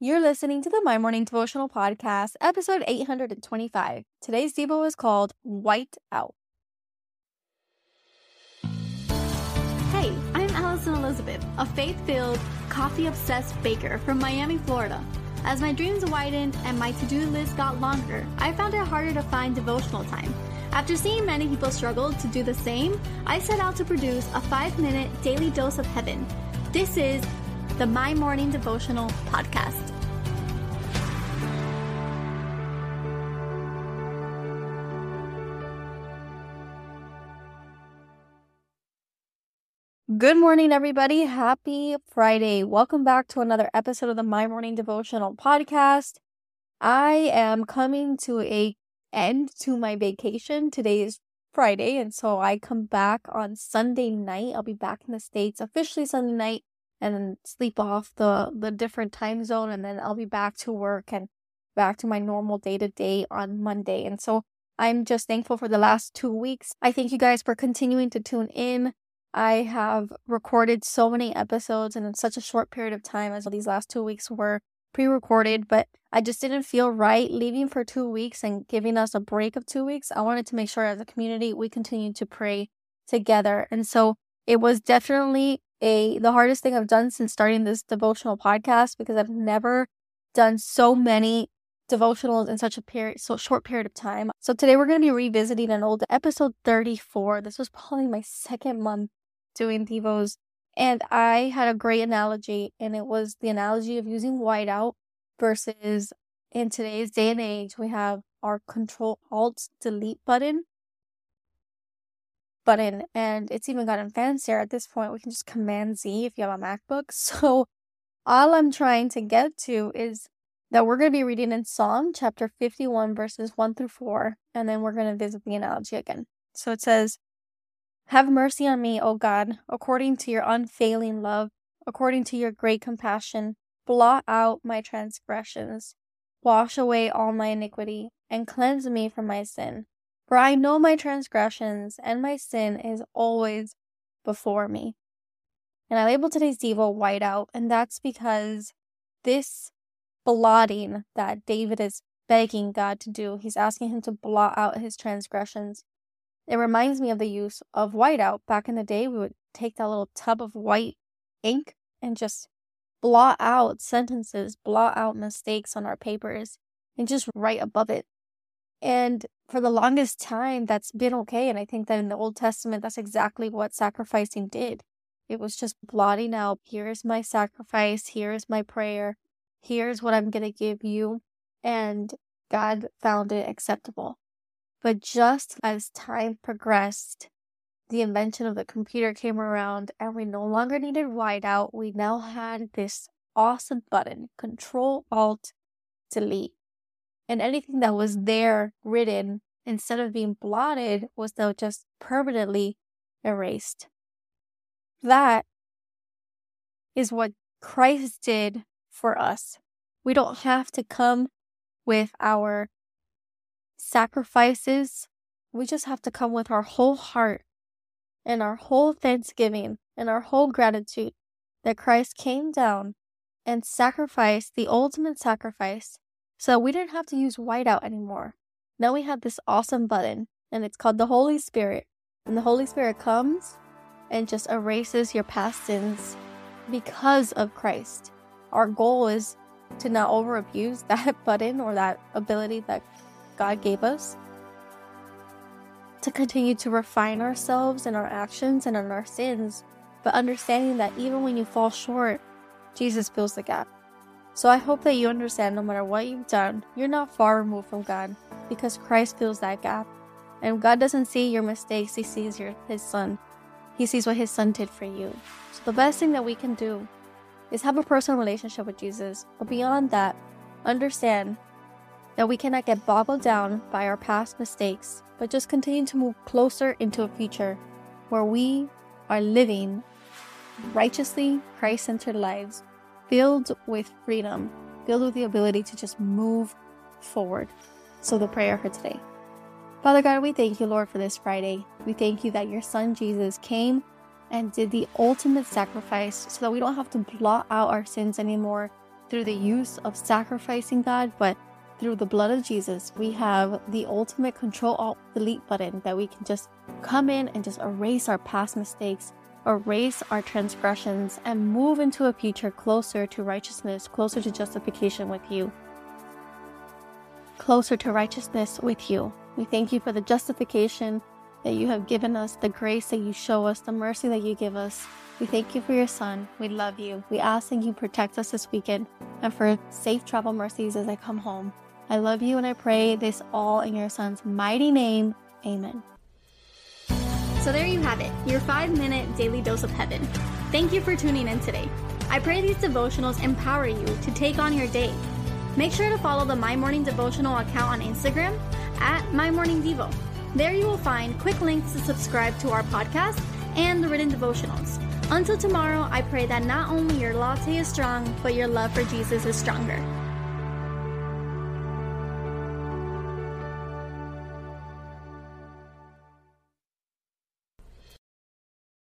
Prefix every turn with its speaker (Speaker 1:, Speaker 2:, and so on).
Speaker 1: You're listening to the My Morning Devotional Podcast, episode 825. Today's Devo is called White Out.
Speaker 2: Hey, I'm Alison Elizabeth, a faith filled, coffee obsessed baker from Miami, Florida. As my dreams widened and my to do list got longer, I found it harder to find devotional time. After seeing many people struggle to do the same, I set out to produce a five minute daily dose of heaven. This is the My Morning Devotional Podcast.
Speaker 1: Good morning, everybody. Happy Friday. Welcome back to another episode of the My Morning Devotional Podcast. I am coming to a end to my vacation. Today is Friday, and so I come back on Sunday night. I'll be back in the States officially Sunday night and sleep off the the different time zone and then I'll be back to work and back to my normal day to day on Monday. And so I'm just thankful for the last 2 weeks. I thank you guys for continuing to tune in. I have recorded so many episodes and in such a short period of time as these last two weeks were pre recorded, but I just didn't feel right leaving for two weeks and giving us a break of two weeks. I wanted to make sure as a community we continue to pray together. And so it was definitely a the hardest thing I've done since starting this devotional podcast because I've never done so many devotionals in such a period so short period of time. So today we're going to be revisiting an old episode 34. This was probably my second month doing Devos. And I had a great analogy, and it was the analogy of using whiteout versus in today's day and age, we have our control alt delete button. Button and it's even gotten fancier at this point. We can just command z if you have a macbook. So all i'm trying to get to is that we're going to be reading in psalm chapter 51 verses 1 through 4 and then we're going to visit the analogy again. So it says have mercy on me, O God, according to your unfailing love, according to your great compassion. Blot out my transgressions, wash away all my iniquity, and cleanse me from my sin. For I know my transgressions, and my sin is always before me. And I labeled today's Devo white out, and that's because this blotting that David is begging God to do, he's asking him to blot out his transgressions. It reminds me of the use of whiteout. Back in the day, we would take that little tub of white ink and just blot out sentences, blot out mistakes on our papers, and just write above it. And for the longest time, that's been okay. And I think that in the Old Testament, that's exactly what sacrificing did. It was just blotting out here's my sacrifice, here's my prayer, here's what I'm going to give you. And God found it acceptable. But just as time progressed, the invention of the computer came around and we no longer needed whiteout. We now had this awesome button, Control Alt Delete. And anything that was there written instead of being blotted was now just permanently erased. That is what Christ did for us. We don't have to come with our sacrifices. We just have to come with our whole heart and our whole thanksgiving and our whole gratitude that Christ came down and sacrificed the ultimate sacrifice so that we didn't have to use whiteout anymore. Now we have this awesome button and it's called the Holy Spirit. And the Holy Spirit comes and just erases your past sins because of Christ. Our goal is to not over abuse that button or that ability that God gave us, to continue to refine ourselves in our actions and in our sins, but understanding that even when you fall short, Jesus fills the gap. So I hope that you understand no matter what you've done, you're not far removed from God because Christ fills that gap. And God doesn't see your mistakes, He sees your, His Son. He sees what His Son did for you. So the best thing that we can do is have a personal relationship with Jesus. But beyond that, understand that we cannot get boggled down by our past mistakes, but just continue to move closer into a future where we are living righteously Christ centered lives, filled with freedom, filled with the ability to just move forward. So, the prayer for today. Father God, we thank you, Lord, for this Friday. We thank you that your Son Jesus came and did the ultimate sacrifice so that we don't have to blot out our sins anymore through the use of sacrificing God, but through the blood of Jesus, we have the ultimate control alt delete button that we can just come in and just erase our past mistakes, erase our transgressions, and move into a future closer to righteousness, closer to justification with you. Closer to righteousness with you. We thank you for the justification that you have given us, the grace that you show us, the mercy that you give us. We thank you for your son. We love you. We ask that you protect us this weekend and for safe travel mercies as I come home. I love you and I pray this all in your son's mighty name. Amen.
Speaker 2: So there you have it, your five minute daily dose of heaven. Thank you for tuning in today. I pray these devotionals empower you to take on your day. Make sure to follow the My Morning Devotional account on Instagram at My Morning Devo. There you will find quick links to subscribe to our podcast and the written devotionals. Until tomorrow, I pray that not only your latte is strong, but your love for Jesus is stronger.